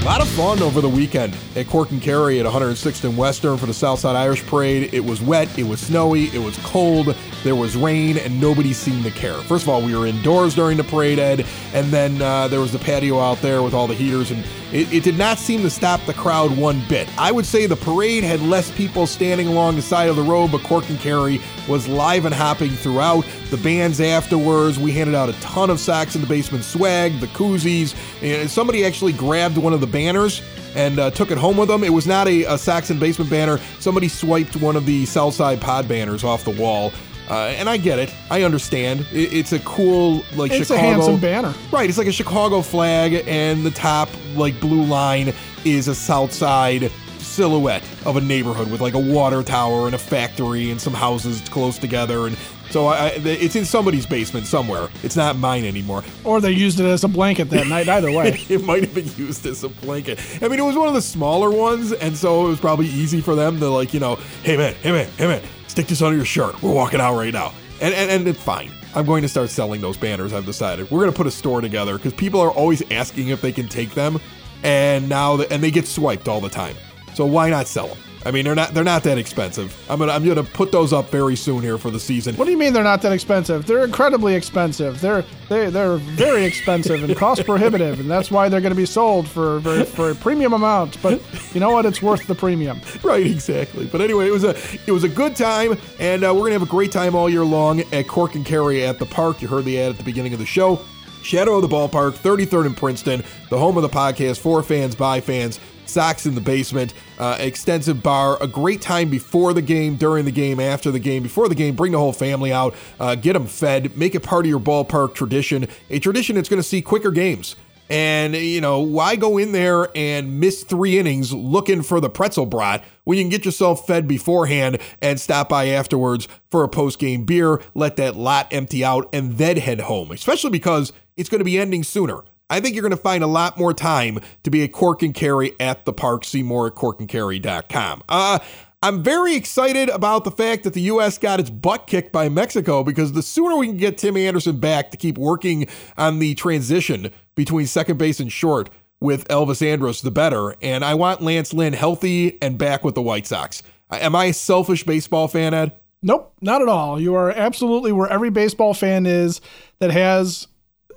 A lot of fun over the weekend at Cork and Kerry at 106th and Western for the Southside Irish Parade. It was wet, it was snowy, it was cold, there was rain, and nobody seemed to care. First of all, we were indoors during the parade, Ed, and then uh, there was the patio out there with all the heaters, and it, it did not seem to stop the crowd one bit. I would say the parade had less people standing along the side of the road, but Cork and Kerry was live and hopping throughout. The bands afterwards, we handed out a ton of Sox in the Basement swag, the koozies, and somebody actually grabbed one of the banners and uh, took it home with them. It was not a, a Sox in Basement banner. Somebody swiped one of the Southside Pod banners off the wall. Uh, and I get it. I understand. It, it's a cool like It's Chicago a handsome banner. Right, it's like a Chicago flag, and the top like blue line is a South Side silhouette of a neighborhood with like a water tower and a factory and some houses close together, and so I, I, it's in somebody's basement somewhere. It's not mine anymore. Or they used it as a blanket that night. Either way. It might have been used as a blanket. I mean, it was one of the smaller ones, and so it was probably easy for them to like, you know, hey man, hey man, hey man, stick this under your shirt. We're walking out right now, and and, and it's fine. I'm going to start selling those banners. I've decided we're going to put a store together because people are always asking if they can take them, and now the, and they get swiped all the time. So why not sell them? I mean, they're not they're not that expensive. I'm gonna I'm gonna put those up very soon here for the season. What do you mean they're not that expensive? They're incredibly expensive. They're they they're very expensive and cost prohibitive, and that's why they're going to be sold for, for for a premium amount. But you know what? It's worth the premium. Right, exactly. But anyway, it was a it was a good time, and uh, we're gonna have a great time all year long at Cork and Kerry at the park. You heard the ad at the beginning of the show. Shadow of the Ballpark, 33rd in Princeton, the home of the podcast for fans by fans. Sox in the basement, uh, extensive bar, a great time before the game, during the game, after the game, before the game. Bring the whole family out, uh, get them fed, make it part of your ballpark tradition, a tradition that's going to see quicker games. And, you know, why go in there and miss three innings looking for the pretzel brat when you can get yourself fed beforehand and stop by afterwards for a post game beer, let that lot empty out, and then head home, especially because it's going to be ending sooner. I think you're going to find a lot more time to be at Cork and Kerry at the park. See more at corkandkerry.com. Uh, I'm very excited about the fact that the U.S. got its butt kicked by Mexico because the sooner we can get Tim Anderson back to keep working on the transition between second base and short with Elvis Andrus, the better. And I want Lance Lynn healthy and back with the White Sox. Am I a selfish baseball fan, Ed? Nope, not at all. You are absolutely where every baseball fan is that has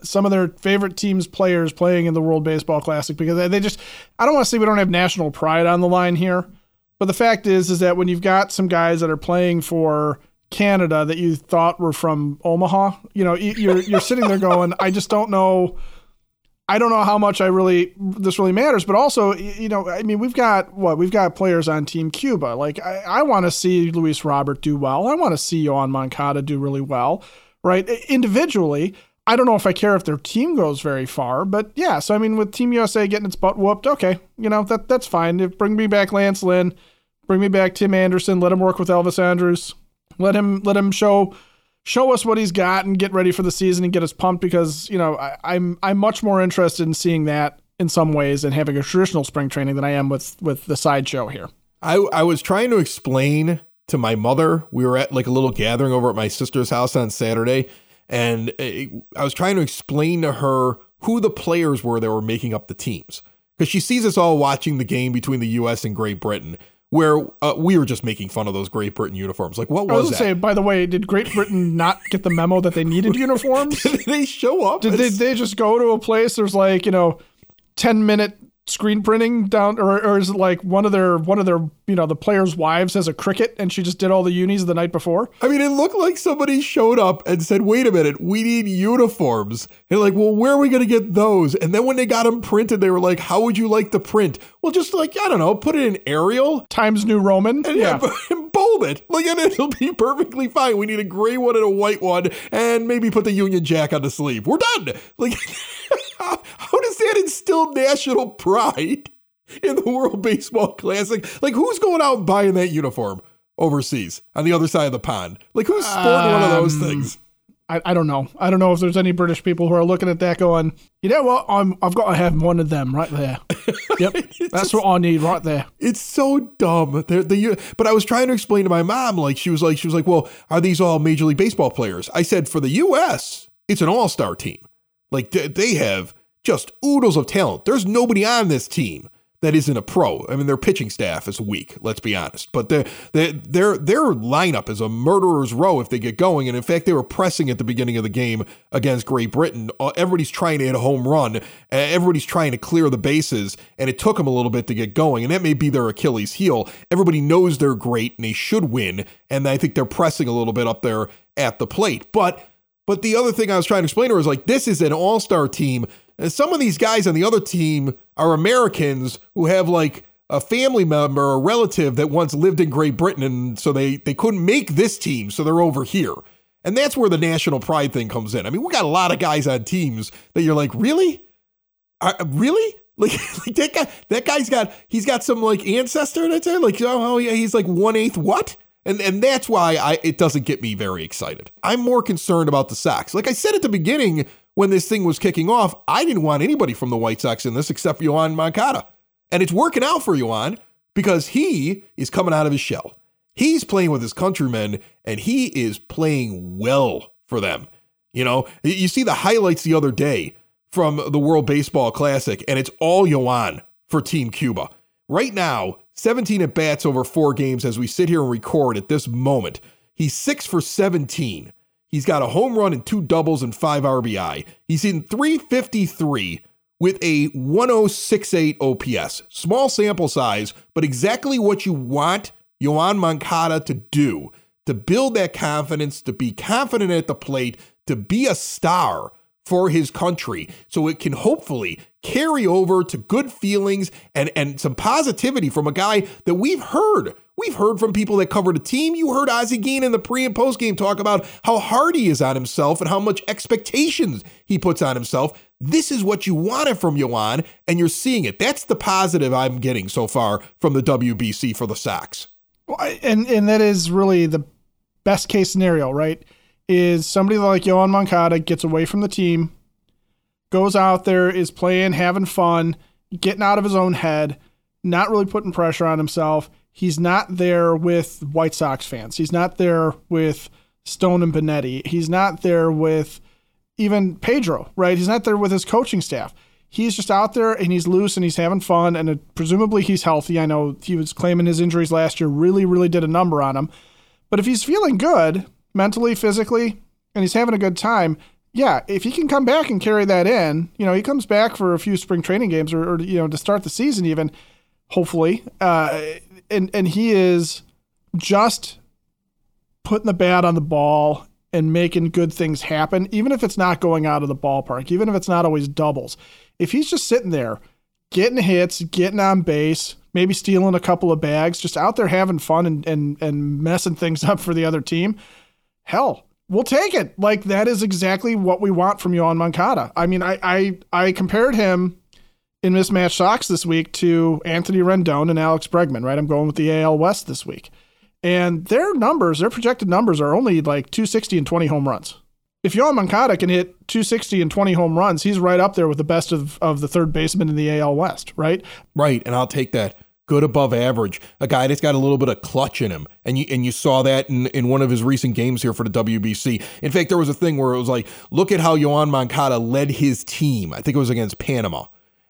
some of their favorite teams' players playing in the World Baseball Classic because they just I don't want to say we don't have national pride on the line here, but the fact is is that when you've got some guys that are playing for Canada that you thought were from Omaha, you know, you're you're sitting there going, I just don't know I don't know how much I really this really matters, but also, you know, I mean, we've got what we've got players on Team Cuba. Like, I, I want to see Luis Robert do well. I want to see Yoan Moncada do really well, right? Individually, I don't know if I care if their team goes very far, but yeah. So I mean, with Team USA getting its butt whooped, okay, you know that that's fine. If, bring me back Lance Lynn, bring me back Tim Anderson. Let him work with Elvis Andrus. Let him let him show show us what he's got and get ready for the season and get us pumped because you know I, I'm I'm much more interested in seeing that in some ways and having a traditional spring training than I am with with the sideshow here. I I was trying to explain to my mother. We were at like a little gathering over at my sister's house on Saturday and I was trying to explain to her who the players were that were making up the teams because she sees us all watching the game between the U.S. and Great Britain. Where uh, we were just making fun of those Great Britain uniforms. Like, what was, I was that? Say, by the way, did Great Britain not get the memo that they needed uniforms? did they show up? Did they, they just go to a place? There's like you know, ten minute screen printing down or, or is it like one of their one of their you know the players wives has a Cricut and she just did all the unis the night before? I mean it looked like somebody showed up and said wait a minute we need uniforms. And they're like well where are we going to get those? And then when they got them printed they were like how would you like the print? Well just like i don't know put it in arial. Times new roman? And yeah, and bold it. Like and it'll be perfectly fine. We need a gray one and a white one and maybe put the union jack on the sleeve. We're done! Like how does that instill national pride? in the World Baseball Classic. Like, who's going out and buying that uniform overseas on the other side of the pond? Like, who's sporting um, one of those um, things? I, I don't know. I don't know if there's any British people who are looking at that going, you know what? I'm I've got to have one of them right there. yep, that's just, what I need right there. It's so dumb. They're, they, but I was trying to explain to my mom, like she was like she was like, well, are these all Major League Baseball players? I said for the U.S., it's an All Star team. Like they have just oodles of talent. There's nobody on this team that isn't a pro. I mean, their pitching staff is weak. Let's be honest, but their their their lineup is a murderer's row if they get going. And in fact, they were pressing at the beginning of the game against Great Britain. Uh, everybody's trying to hit a home run. Everybody's trying to clear the bases, and it took them a little bit to get going. And that may be their Achilles heel. Everybody knows they're great and they should win. And I think they're pressing a little bit up there at the plate, but. But the other thing I was trying to explain to her is like, this is an all star team. And some of these guys on the other team are Americans who have like a family member or relative that once lived in Great Britain. And so they, they couldn't make this team. So they're over here. And that's where the national pride thing comes in. I mean, we got a lot of guys on teams that you're like, really? Uh, really? Like, like that guy, that guy's got, he's got some like ancestor that's there. Like, oh, oh yeah, he's like one eighth what? And and that's why I it doesn't get me very excited. I'm more concerned about the Sox. Like I said at the beginning when this thing was kicking off, I didn't want anybody from the White Sox in this except Yoan Moncada. And it's working out for Yoan because he is coming out of his shell. He's playing with his countrymen and he is playing well for them. You know, you see the highlights the other day from the World Baseball Classic, and it's all Yoan for Team Cuba. Right now, 17 at bats over four games as we sit here and record at this moment. He's six for 17. He's got a home run and two doubles and five RBI. He's in 353 with a 1068 OPS. Small sample size, but exactly what you want Yoan Moncada to do to build that confidence, to be confident at the plate, to be a star for his country so it can hopefully carry over to good feelings and, and some positivity from a guy that we've heard. We've heard from people that covered a team. You heard Ozzie Guillen in the pre and post game talk about how hard he is on himself and how much expectations he puts on himself. This is what you wanted from Yoan, and you're seeing it. That's the positive I'm getting so far from the WBC for the Sox. And and that is really the best case scenario, right? Is somebody like Yoan Moncada gets away from the team, goes out there, is playing, having fun, getting out of his own head, not really putting pressure on himself. He's not there with White Sox fans. He's not there with Stone and Benetti. He's not there with even Pedro, right? He's not there with his coaching staff. He's just out there and he's loose and he's having fun and uh, presumably he's healthy. I know he was claiming his injuries last year really, really did a number on him. But if he's feeling good, mentally, physically, and he's having a good time, yeah, if he can come back and carry that in, you know, he comes back for a few spring training games or, or you know, to start the season even, hopefully, uh, and and he is just putting the bat on the ball and making good things happen, even if it's not going out of the ballpark, even if it's not always doubles. If he's just sitting there, getting hits, getting on base, maybe stealing a couple of bags, just out there having fun and and and messing things up for the other team, hell, we'll take it. Like that is exactly what we want from Yoan Moncada. I mean, I I, I compared him in mismatched socks this week to Anthony Rendon and Alex Bregman, right? I'm going with the AL West this week. And their numbers, their projected numbers are only like 260 and 20 home runs. If Yoan Moncada can hit 260 and 20 home runs, he's right up there with the best of, of the third baseman in the AL West, right? Right. And I'll take that good above average, a guy that's got a little bit of clutch in him. And you and you saw that in, in one of his recent games here for the WBC. In fact, there was a thing where it was like, look at how Yoan Moncada led his team. I think it was against Panama.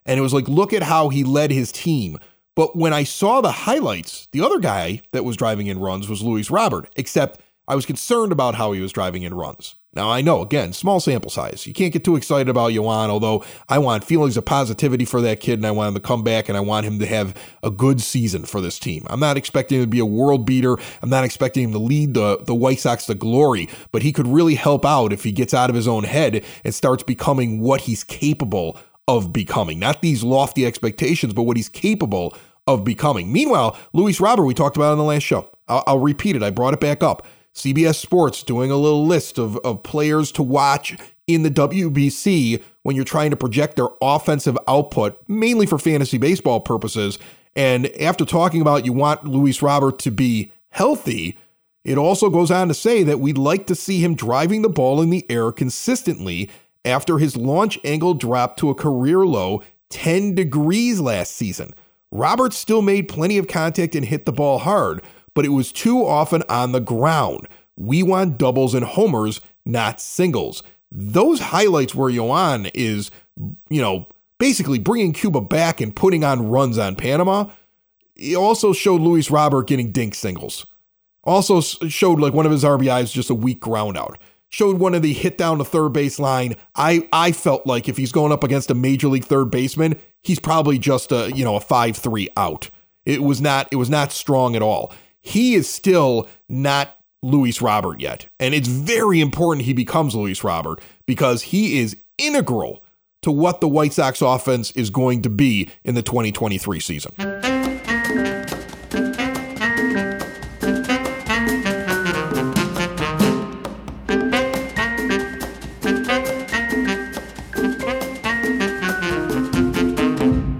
And it was like, look at how he led his team. But when I saw the highlights, the other guy that was driving in runs was Luis Robert, except I was concerned about how he was driving in runs. Now, I know, again, small sample size. You can't get too excited about Yoan, although I want feelings of positivity for that kid and I want him to come back and I want him to have a good season for this team. I'm not expecting him to be a world beater. I'm not expecting him to lead the, the White Sox to glory, but he could really help out if he gets out of his own head and starts becoming what he's capable of becoming. Not these lofty expectations, but what he's capable of becoming. Meanwhile, Luis Robert, we talked about on the last show. I'll, I'll repeat it. I brought it back up. CBS Sports doing a little list of, of players to watch in the WBC when you're trying to project their offensive output, mainly for fantasy baseball purposes. And after talking about you want Luis Robert to be healthy, it also goes on to say that we'd like to see him driving the ball in the air consistently after his launch angle dropped to a career low 10 degrees last season. Roberts still made plenty of contact and hit the ball hard, but it was too often on the ground. We want doubles and homers, not singles. Those highlights where Yoan is, you know, basically bringing Cuba back and putting on runs on Panama. It also showed Luis Robert getting dink singles. Also showed like one of his RBIs just a weak ground out. Showed one of the hit down the third base line. I I felt like if he's going up against a major league third baseman, he's probably just a you know a five three out. It was not it was not strong at all. He is still not Luis Robert yet, and it's very important he becomes Luis Robert because he is integral to what the White Sox offense is going to be in the 2023 season.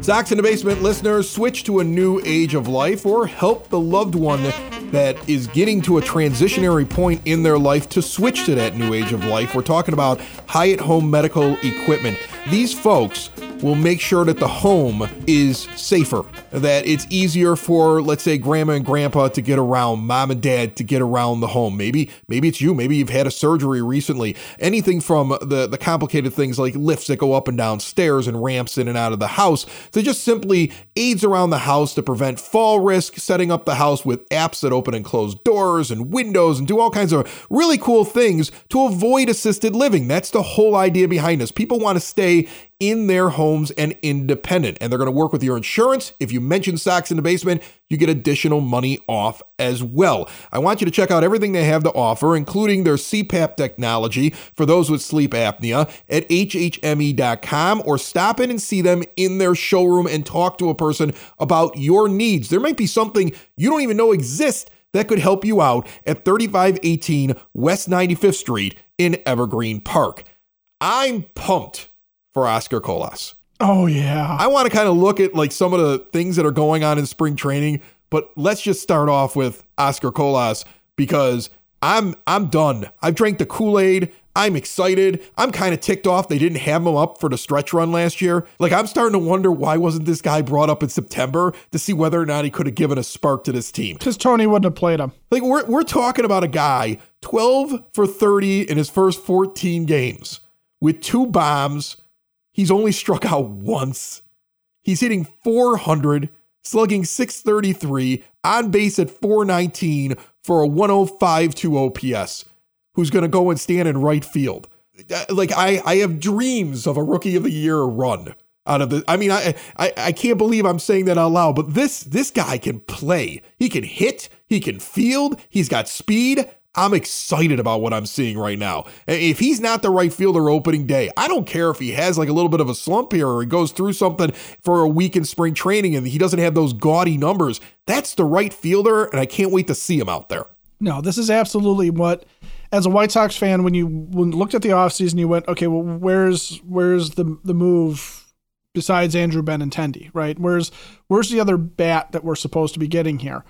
Sox in the Basement listeners, switch to a new age of life or help the loved one that is getting to a transitionary point in their life to switch to that new age of life. We're talking about Hyatt Home Medical Equipment. These folks will make sure that the home is safer, that it's easier for, let's say, grandma and grandpa to get around, mom and dad to get around the home. Maybe, maybe it's you. Maybe you've had a surgery recently. Anything from the, the complicated things like lifts that go up and down stairs and ramps in and out of the house to just simply aids around the house to prevent fall risk, setting up the house with apps that open and close doors and windows and do all kinds of really cool things to avoid assisted living. That's the whole idea behind this. People want to stay in their homes and independent. And they're going to work with your insurance. If you mention Sox in the Basement, you get additional money off as well. I want you to check out everything they have to offer, including their CPAP technology for those with sleep apnea at hhme.com or stop in and see them in their showroom and talk to a person about your needs. There might be something you don't even know exists that could help you out at 3518 West 95th Street in Evergreen Park. I'm pumped for Oscar Colas. Oh yeah. I want to kind of look at like some of the things that are going on in spring training, but let's just start off with Oscar Colas because I'm I'm done. I've drank the Kool-Aid. I'm excited. I'm kind of ticked off they didn't have him up for the stretch run last year. Like I'm starting to wonder why wasn't this guy brought up in September to see whether or not he could have given a spark to this team. Because Tony wouldn't have played him. Like we're we're talking about a guy 12 for 30 in his first 14 games with two bombs He's only struck out once. He's hitting 400, slugging 633, on base at 419 for a 105 OPS. Who's going to go and stand in right field? Uh, like I, I have dreams of a rookie of the year run out of the. I mean, I, I, I can't believe I'm saying that out loud, but this, this guy can play. He can hit. He can field. He's got speed. I'm excited about what I'm seeing right now. If he's not the right fielder opening day, I don't care if he has like a little bit of a slump here or he goes through something for a week in spring training and he doesn't have those gaudy numbers. That's the right fielder, and I can't wait to see him out there. No, this is absolutely what as a White Sox fan, when you when looked at the offseason, you went, okay, well, where's where's the the move besides Andrew Benintendi, right? Where's where's the other bat that we're supposed to be getting here?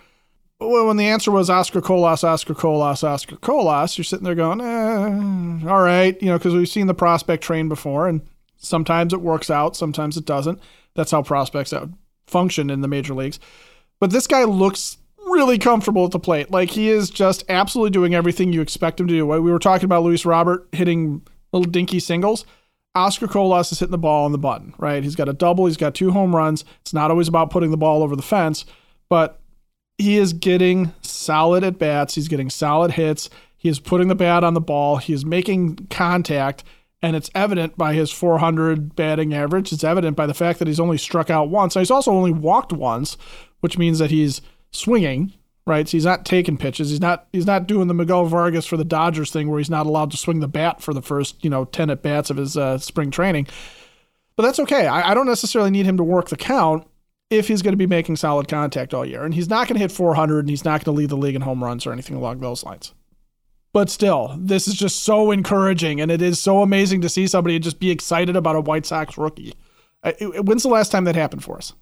Well, when the answer was Oscar Colas, Oscar Colas, Oscar Colas, you're sitting there going, eh, all right, you know, because we've seen the prospect train before, and sometimes it works out, sometimes it doesn't. That's how prospects function in the major leagues. But this guy looks really comfortable at the plate. Like he is just absolutely doing everything you expect him to do. We were talking about Luis Robert hitting little dinky singles. Oscar Colas is hitting the ball on the button, right? He's got a double, he's got two home runs. It's not always about putting the ball over the fence, but he is getting solid at bats. He's getting solid hits. He is putting the bat on the ball. He is making contact, and it's evident by his 400 batting average. It's evident by the fact that he's only struck out once. Now, he's also only walked once, which means that he's swinging. Right, so he's not taking pitches. He's not. He's not doing the Miguel Vargas for the Dodgers thing, where he's not allowed to swing the bat for the first, you know, ten at bats of his uh, spring training. But that's okay. I, I don't necessarily need him to work the count if he's going to be making solid contact all year. And he's not going to hit 400 and he's not going to lead the league in home runs or anything along those lines. but still, this is just so encouraging, and it is so amazing to see somebody just be excited about a White Sox rookie. When's the last time that happened for us?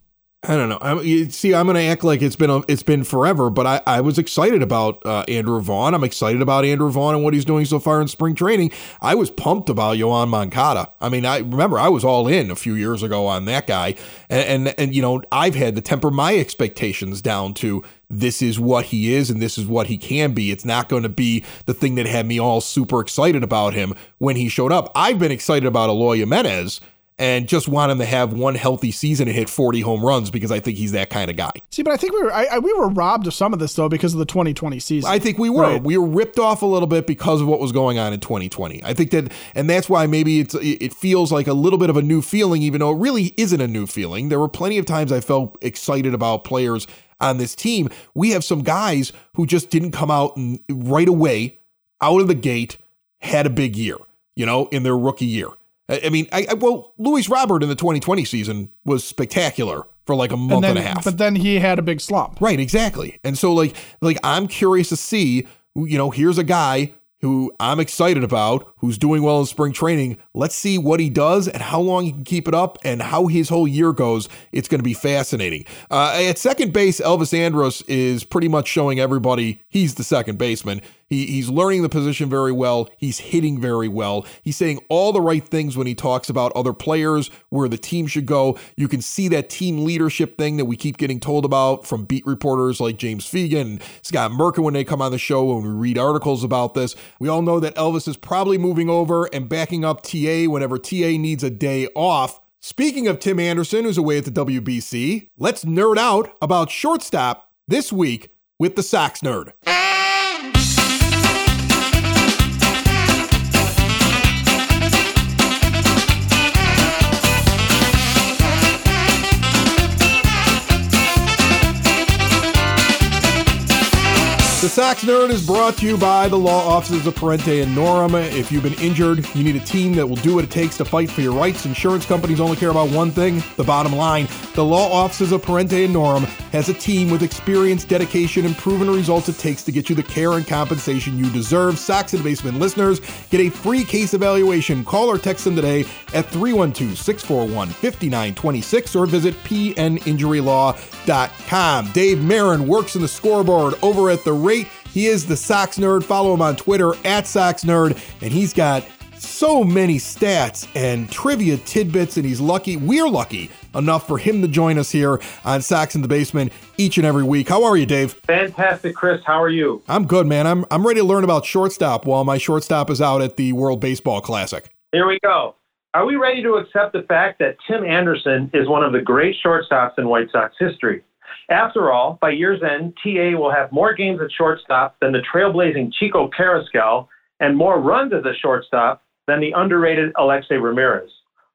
I don't know. I, see, I'm going to act like it's been a, it's been forever, but I, I was excited about uh, Andrew Vaughn. I'm excited about Andrew Vaughn and what he's doing so far in spring training. I was pumped about Yoan Moncada. I mean, I remember I was all in a few years ago on that guy, and, and and you know I've had to temper my expectations down to this is what he is and this is what he can be. It's not going to be the thing that had me all super excited about him when he showed up. I've been excited about Eloy Jimenez and just want him to have one healthy season and hit 40 home runs because I think he's that kind of guy. See, but I think we were I, I, we were robbed of some of this though because of the 2020 season. I think we were. Right. We were ripped off a little bit because of what was going on in 2020. I think that, and that's why maybe it's it feels like a little bit of a new feeling, even though it really isn't a new feeling. There were plenty of times I felt excited about players on this team. We have some guys who just didn't come out and right away, out of the gate, had a big year. You know, in their rookie year. I mean, I, I, well, Luis Robert in the 2020 season was spectacular for like a month and, then, and a half. But then he had a big slump. Right, exactly. And so like like I'm curious to see, you know, here's a guy who I'm excited about, who's doing well in spring training. Let's see what he does and how long he can keep it up and how his whole year goes. It's going to be fascinating. Uh, at second base, Elvis Andrus is pretty much showing everybody he's the second baseman. He, he's learning the position very well. He's hitting very well. He's saying all the right things when he talks about other players, where the team should go. You can see that team leadership thing that we keep getting told about from beat reporters like James Fegan and Scott Merkin when they come on the show when we read articles about this. We all know that Elvis is probably moving over and backing up TA whenever TA needs a day off. Speaking of Tim Anderson, who's away at the WBC, let's nerd out about shortstop this week with the Sox Nerd. The Sox Nerd is brought to you by the law offices of Parente and Norem. If you've been injured, you need a team that will do what it takes to fight for your rights. Insurance companies only care about one thing the bottom line. The law offices of Parente and Norem has a team with experience, dedication, and proven results it takes to get you the care and compensation you deserve. Sox and Basement listeners get a free case evaluation. Call or text them today at 312 641 5926 or visit pninjurylaw.com. Dave Marran works in the scoreboard over at the great. He is the Sox Nerd. Follow him on Twitter at Sox Nerd, and he's got so many stats and trivia tidbits, and he's lucky. We're lucky enough for him to join us here on Sox in the Basement each and every week. How are you, Dave? Fantastic, Chris. How are you? I'm good, man. I'm I'm ready to learn about shortstop while my shortstop is out at the World Baseball Classic. Here we go. Are we ready to accept the fact that Tim Anderson is one of the great shortstops in White Sox history? After all, by year's end, TA will have more games at shortstop than the trailblazing Chico Carrasquel and more runs as a shortstop than the underrated Alexei Ramirez.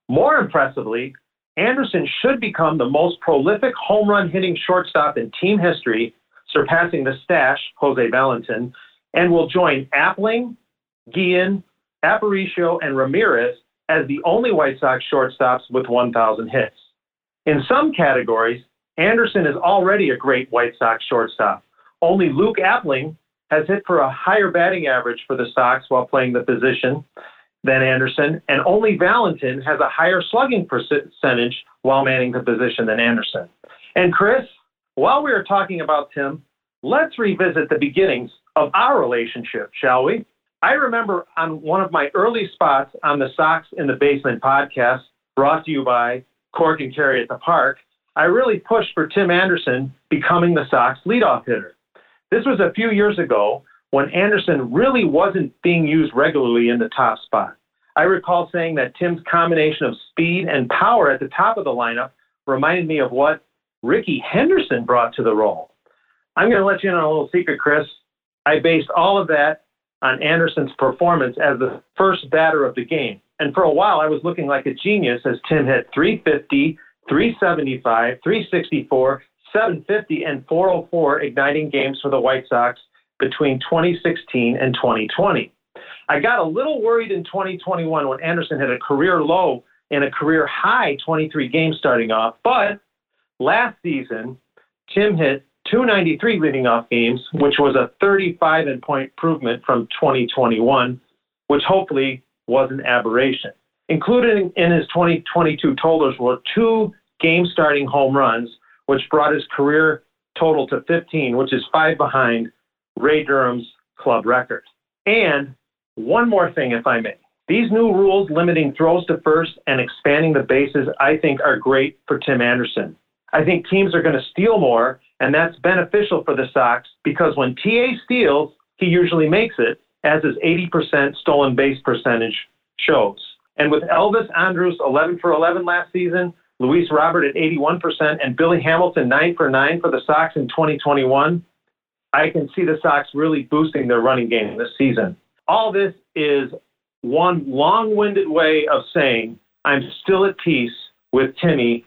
More impressively, Anderson should become the most prolific home run hitting shortstop in team history, surpassing the stash, Jose Valentin, and will join Appling, Guillen, Aparicio, and Ramirez as the only White Sox shortstops with 1,000 hits. In some categories, Anderson is already a great White Sox shortstop. Only Luke Appling has hit for a higher batting average for the Sox while playing the position than Anderson, and only Valentin has a higher slugging percentage while manning the position than Anderson. And Chris, while we are talking about Tim, let's revisit the beginnings of our relationship, shall we? I remember on one of my early spots on the Sox in the Basement podcast, brought to you by Cork and Kerry at the Park, I really pushed for Tim Anderson becoming the Sox leadoff hitter. This was a few years ago when Anderson really wasn't being used regularly in the top spot. I recall saying that Tim's combination of speed and power at the top of the lineup reminded me of what Rickey Henderson brought to the role. I'm going to let you in on a little secret, Chris. I based all of that on Anderson's performance as the first batter of the game. And for a while, I was looking like a genius as Tim hit 350, 375, 364, 750, and 404 igniting games for the White Sox between 2016 and 2020. I got a little worried in 2021 when Anderson had a career low and a career high 23 games starting off, but last season, Tim hit 293 leading off games, which was a 35 point improvement from 2021, which hopefully was an aberration. Included in his 2022 totals were two game starting home runs, which brought his career total to 15, which is five behind Ray Durham's club record. And one more thing, if I may. These new rules limiting throws to first and expanding the bases, I think, are great for Tim Anderson. I think teams are going to steal more, and that's beneficial for the Sox because when TA steals, he usually makes it, as his 80% stolen base percentage shows. And with Elvis Andrus 11 for 11 last season, Luis Robert at 81%, and Billy Hamilton 9 for 9 for the Sox in 2021, I can see the Sox really boosting their running game this season. All this is one long winded way of saying I'm still at peace with Timmy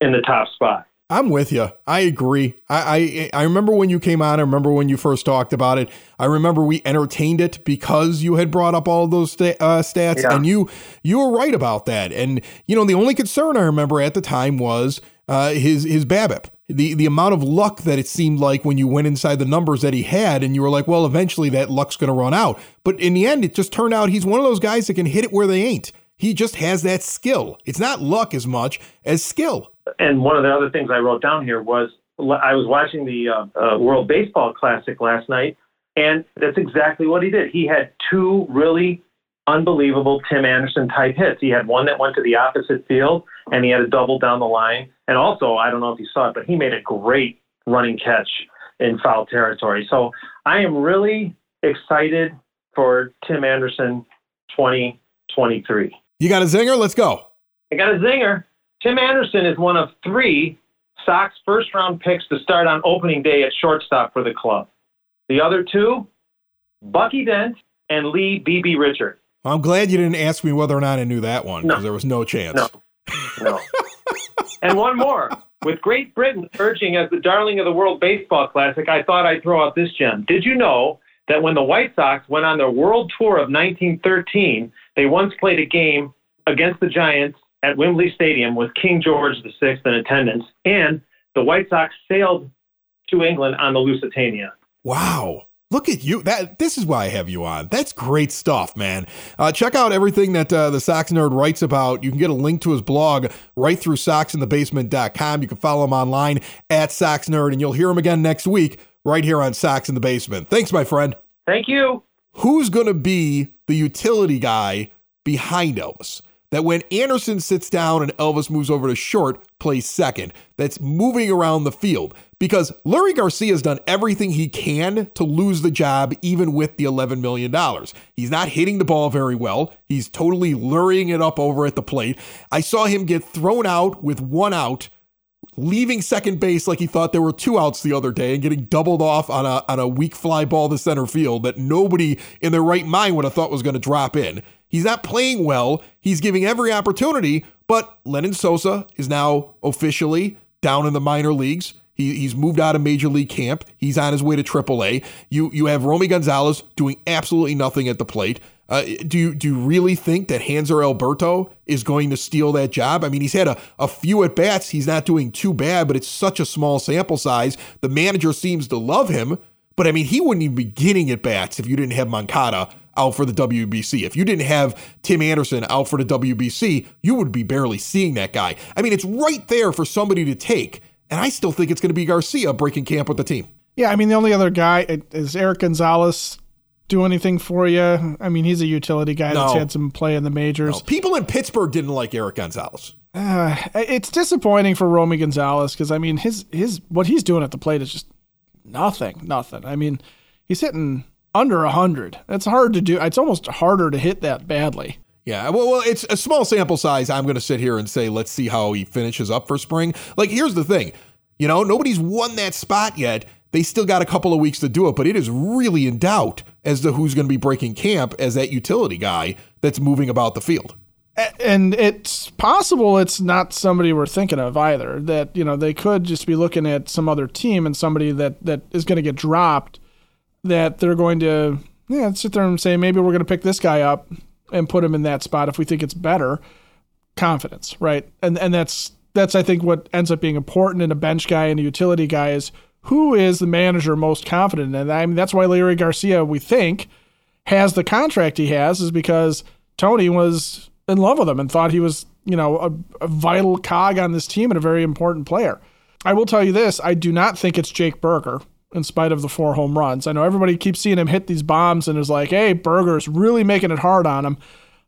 in the top spot. I'm with you. I agree. I, I, I remember when you came on. I remember when you first talked about it. I remember we entertained it because you had brought up all those sta- uh, stats, yeah. and you you were right about that. And you know, the only concern I remember at the time was uh, his his BABIP. The the amount of luck that it seemed like when you went inside the numbers that he had, and you were like, well, eventually that luck's going to run out. But in the end, it just turned out he's one of those guys that can hit it where they ain't. He just has that skill. It's not luck as much as skill and one of the other things I wrote down here was I was watching the uh, uh, World Baseball Classic last night, and that's exactly what he did. He had two really unbelievable Tim Anderson type hits. He had one that went to the opposite field, and he had a double down the line. And also, I don't know if you saw it, but he made a great running catch in foul territory. So I am really excited for Tim Anderson 2023. You got a zinger? Let's go. I got a zinger. Tim Anderson is one of three Sox first round picks to start on opening day at shortstop for the club. The other two, Bucky Dent and Lee B.B. Richard. I'm glad you didn't ask me whether or not I knew that one because no. there was no chance. No. No. and one more. With Great Britain emerging as the darling of the World Baseball Classic, I thought I'd throw out this gem. Did you know that when the White Sox went on their world tour of 1913, they once played a game against the Giants at Wembley Stadium with King George VI in attendance, and the White Sox sailed to England on the Lusitania. Wow. Look at you. That this is why I have you on. That's great stuff, man. Uh, check out everything that uh, the Sox Nerd writes about. You can get a link to his blog right through soxinthebasement.com. You can follow him online at Sox Nerd, and you'll hear him again next week right here on Sox in the Basement. Thanks, my friend. Thank you. Who's going to be the utility guy behind Elvis? That when Anderson sits down and Elvis moves over to short, plays second. That's moving around the field because Leury Garcia has done everything he can to lose the job, even with the $11 million. He's not hitting the ball very well. He's totally luring it up over at the plate. I saw him get thrown out with one out leaving second base like he thought there were two outs the other day and getting doubled off on a on a weak fly ball to center field that nobody in their right mind would have thought was going to drop in. He's not playing well. He's giving every opportunity, but Lenyn Sosa is now officially down in the minor leagues. He, he's moved out of major league camp. He's on his way to AAA. You you have Romy Gonzalez doing absolutely nothing at the plate. Uh, do you do you really think that Hanser Alberto is going to steal that job? I mean, he's had a, a few at bats. He's not doing too bad, but it's such a small sample size. The manager seems to love him, but I mean, he wouldn't even be getting at bats if you didn't have Moncada out for the WBC. If you didn't have Tim Anderson out for the WBC, you would be barely seeing that guy. I mean, it's right there for somebody to take. And I still think it's going to be Garcia breaking camp with the team. Yeah, I mean, the only other guy is Erik Gonzalez do anything for you. I mean, he's a utility guy no. that's had some play in the majors. No. People in Pittsburgh didn't like Erik Gonzalez. Uh, it's disappointing for Romy Gonzalez because I mean his his what he's doing at the plate is just nothing, nothing. I mean, he's hitting under hundred. It's hard to do. It's almost harder to hit that badly. Yeah, well, well, it's a small sample size. I'm going to sit here and say, let's see how he finishes up for spring. Like, here's the thing, you know, nobody's won that spot yet. They still got a couple of weeks to do it, but it is really in doubt as to who's going to be breaking camp as that utility guy that's moving about the field. And it's possible it's not somebody we're thinking of either. That you know they could just be looking at some other team and somebody that that is going to get dropped. That they're going to yeah sit there and say maybe we're going to pick this guy up and put him in that spot if we think it's better. Confidence, right? And and that's that's I think what ends up being important in a bench guy and a utility guy is who is the manager most confident in? I mean, that's why Leury Garcia, we think, has the contract he has, is because Tony was in love with him and thought he was, you know, a, a vital cog on this team and a very important player. I will tell you this: I do not think it's Jake Burger in spite of the four home runs. I know everybody keeps seeing him hit these bombs and is like, hey, Burger's really making it hard on him.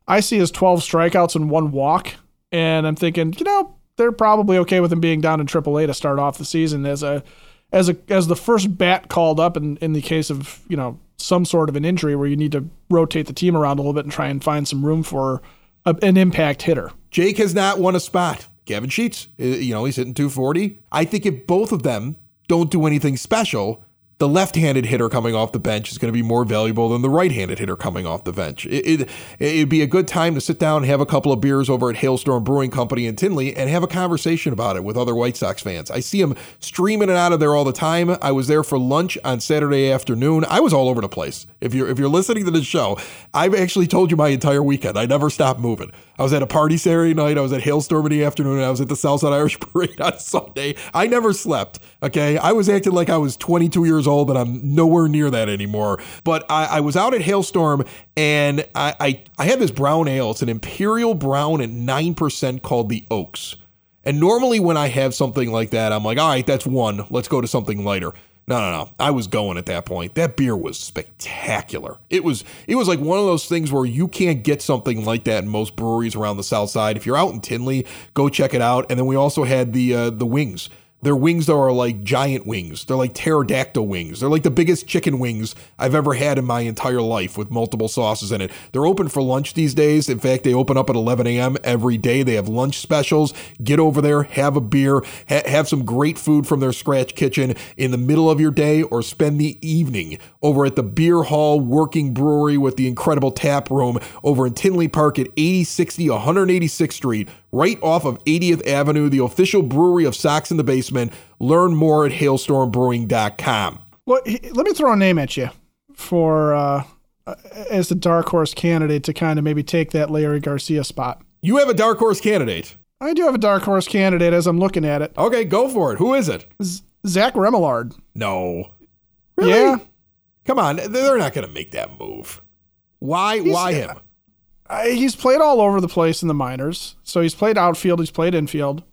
I see his 12 strikeouts and one walk, and I'm thinking, you know, they're probably okay with him being down in AAA to start off the season as a as a as the first bat called up in, in the case of, you know, some sort of an injury where you need to rotate the team around a little bit and try and find some room for a, an impact hitter. Jake has not won a spot. Gavin Sheets, uh, you know, he's hitting 240. I think if both of them don't do anything special, the left-handed hitter coming off the bench is going to be more valuable than the right-handed hitter coming off the bench. It, it, it'd be a good time to sit down and have a couple of beers over at Hailstorm Brewing Company in Tinley and have a conversation about it with other White Sox fans. I see them streaming it out of there all the time. I was there for lunch on Saturday afternoon. I was all over the place. If you're if you're listening to this show, I've actually told you my entire weekend. I never stopped moving. I was at a party Saturday night. I was at Hailstorm in the afternoon. I was at the Southside Irish Parade on Sunday. I never slept. Okay, I was acting like I was 22 years old, but I'm nowhere near that anymore. But I, I was out at Hailstorm, and I, I I had this brown ale. It's an Imperial Brown at nine percent called the Oaks. And normally when I have something like that, I'm like, all right, that's one. Let's go to something lighter. No, no, no. I was going at that point. That beer was spectacular. It was it was like one of those things where you can't get something like that in most breweries around the south side. If you're out in Tinley, go check it out. And then we also had the uh, the wings. Their wings though are like giant wings. They're like pterodactyl wings. They're like the biggest chicken wings I've ever had in my entire life with multiple sauces in it. They're open for lunch these days. In fact, they open up at 11 a.m. every day. They have lunch specials. Get over there, have a beer, ha- have some great food from their scratch kitchen in the middle of your day, or spend the evening over at the Beer Hall Working Brewery with the incredible tap room over in Tinley Park at 8060 186th Street right off of 80th Avenue, the official brewery of Sox in the Basement. Learn more at hailstormbrewing.com. Well, let me throw a name at you for uh, as the dark horse candidate to kind of maybe take that Leury Garcia spot. You have a dark horse candidate. I do have a dark horse candidate as I'm looking at it. Okay, go for it. Who is it? Z- Zach Remillard. No. Really? Yeah. Come on, they're not going to make that move. Why? He's- why him? Uh, he's played all over the place in the minors. So he's played outfield, he's played infield.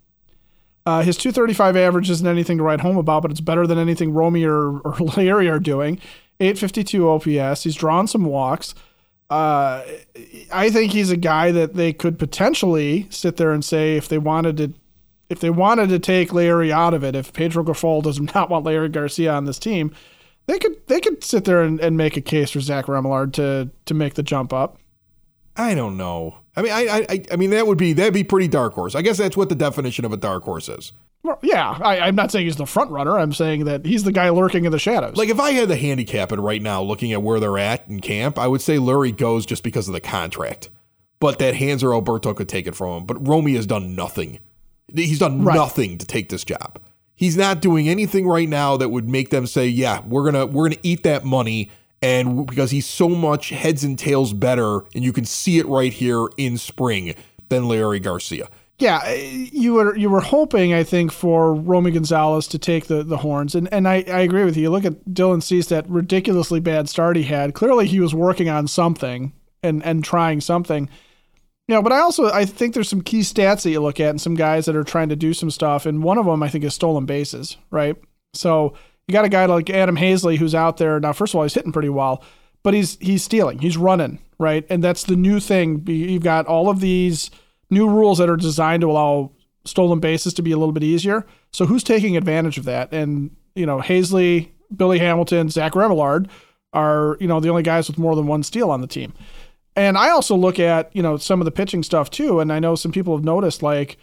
Uh, his 235 average isn't anything to write home about, but it's better than anything Romy or, or Leury are doing. 852 OPS. He's drawn some walks. Uh, I think he's a guy that they could potentially sit there and say if they wanted to, if they wanted to take Leury out of it, if Pedro Grifol does not want Leury Garcia on this team, they could they could sit there and, and make a case for Zach Remillard to to make the jump up. I don't know. I mean, I, I, I mean, that would be that'd be pretty dark horse. I guess that's what the definition of a dark horse is. Well, yeah, I, I'm not saying he's the front runner. I'm saying that he's the guy lurking in the shadows. Like if I had the handicap it right now, looking at where they're at in camp, I would say Leury goes just because of the contract. But that Hanser Alberto could take it from him. But Romy has done nothing. He's done Right. nothing to take this job. He's not doing anything right now that would make them say, "Yeah, we're gonna we're gonna eat that money." And because he's so much heads and tails better, and you can see it right here in spring than Leury Garcia. yeah, eh, you were you were hoping, I think, for Romy Gonzalez to take the, the horns, and and I, I agree with you. You look at Dylan Cease, that ridiculously bad start he had. Clearly, he was working on something and and trying something. You know, but I also I think there's some key stats that you look at and some guys that are trying to do some stuff, and one of them I think is stolen bases, right? So you got a guy like Adam Haseley who's out there now. First of all, he's hitting pretty well, but he's he's stealing, he's running, right? And that's the new thing. You've got all of these new rules that are designed to allow stolen bases to be a little bit easier. So who's taking advantage of that? And you know, Hazley, Billy Hamilton, Zach Remillard are you know the only guys with more than one steal on the team. And I also look at you know some of the pitching stuff too, and I know some people have noticed like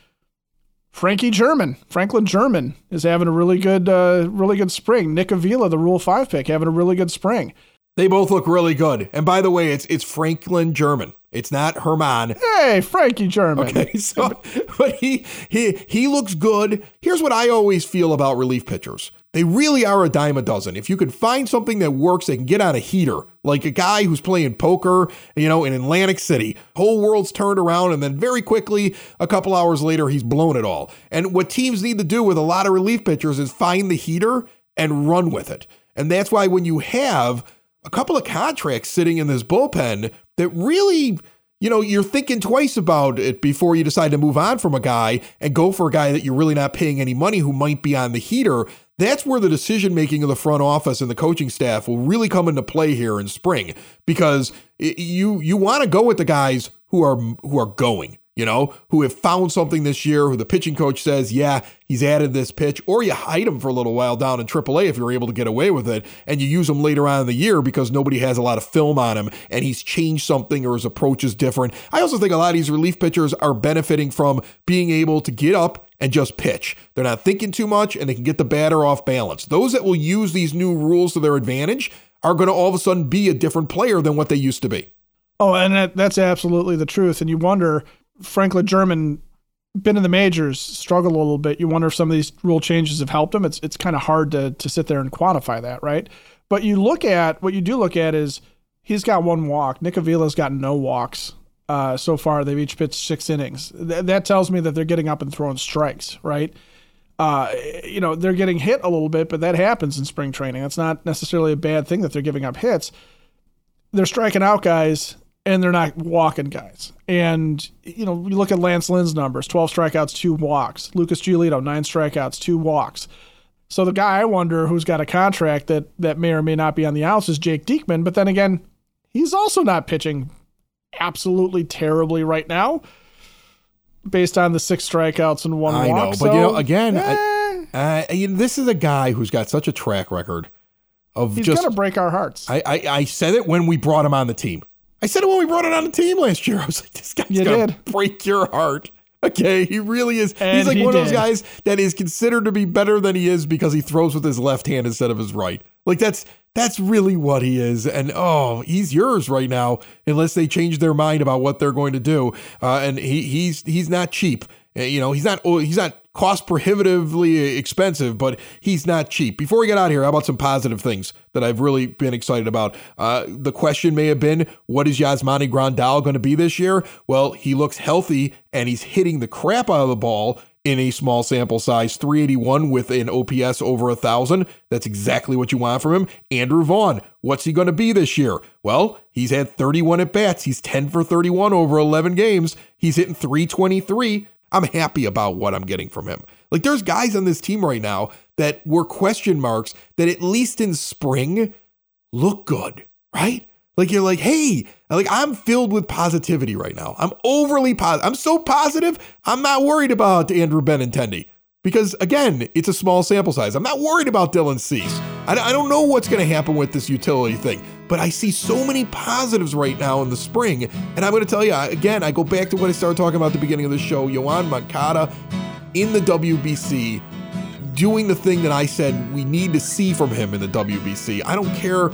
Frankie German, Franklin German is having a really good, uh, really good spring. Nick Avila, the Rule Five pick, having a really good spring. They both look really good. And by the way, it's it's Franklin German. It's not Herman. Hey, Frankie German. Okay, so but he he he looks good. Here's what I always feel about relief pitchers. They really are a dime a dozen. If you can find something that works, they can get on a heater. Like a guy who's playing poker, you know, in Atlantic City. Whole world's turned around, and then very quickly, a couple hours later, he's blown it all. And what teams need to do with a lot of relief pitchers is find the heater and run with it. And that's why when you have a couple of contracts sitting in this bullpen that really, you know, you're thinking twice about it before you decide to move on from a guy and go for a guy that you're really not paying any money who might be on the heater. That's where the decision making of the front office and the coaching staff will really come into play here in spring because you you want to go with the guys who are who are going you know, who have found something this year, who the pitching coach says, yeah, he's added this pitch, or you hide him for a little while down in AAA if you're able to get away with it, and you use him later on in the year because nobody has a lot of film on him and he's changed something or his approach is different. I also think a lot of these relief pitchers are benefiting from being able to get up and just pitch. They're not thinking too much and they can get the batter off balance. Those that will use these new rules to their advantage are going to all of a sudden be a different player than what they used to be. Oh, and that, that's absolutely the truth. And you wonder Franklin German been in the majors, struggled a little bit. You wonder if some of these rule changes have helped him. It's it's kind of hard to to sit there and quantify that, right? But you look at what you do look at is he's got one walk. Nick Avila's got no walks uh, so far. They've each pitched six innings. Th- that tells me that they're getting up and throwing strikes, right? Uh, you know, they're getting hit a little bit, but that happens in spring training. That's not necessarily a bad thing that they're giving up hits. They're striking out guys and they're not walking guys. And you know, you look at Lance Lynn's numbers: twelve strikeouts, two walks. Lucas Giolito, nine strikeouts, two walks. So the guy I wonder who's got a contract that that may or may not be on the outs is Jake Diekman. But then again, he's also not pitching absolutely terribly right now, based on the six strikeouts and one I walk. know, but so, you know, again, eh, I, I, you know, this is a guy who's got such a track record of he's just. gonna break our hearts. I, I I said it when we brought him on the team. I said it when we brought it on the team last year. I was like, this guy's You gonna did. break your heart. Okay, he really is. And He's like he one of those guys that is considered to be better than he is because he throws with his left hand instead of his right. Like that's that's really what he is. And oh, he's yours right now unless they change their mind about what they're going to do. Uh, and he he's he's not cheap. Uh, You know, he's not oh, he's not cost prohibitively expensive, but he's not cheap. Before we get out of here, how about some positive things that I've really been excited about? Uh, the question may have been, what is Yasmani Grandal going to be this year? Well, he looks healthy and he's hitting the crap out of the ball in a small sample size 381 with an OPS over a thousand. That's exactly what you want from him. Andrew Vaughn, what's he going to be this year? Well, he's had 31 at bats. He's 10 for 31 over 11 games. He's hitting 323. I'm happy about what I'm getting from him. Like there's guys on this team right now that were question marks that at least in spring look good, right? Like you're like, hey, like I'm filled with positivity right now. I'm overly positive. I'm so positive. I'm not worried about Andrew Benintendi because again, it's a small sample size. I'm not worried about Dylan Cease. I, don't know what's going to happen with this utility thing, but I see so many positives right now in the spring. And I'm going to tell you again, I go back to what I started talking about at the beginning of the show. Yoan Moncada in the WBC doing the thing that I said we need to see from him in the WBC. I don't care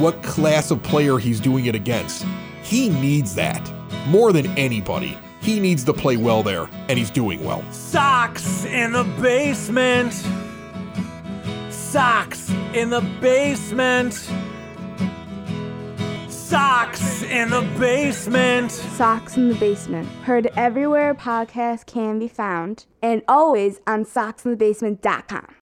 what class of player he's doing it against. He needs that more than anybody. He needs to play well there, and he's doing well. Sox in the basement. Sox in the basement. Sox in the basement. Sox in the Basement. Heard everywhere podcasts can be found and always on soxinthebasement.com.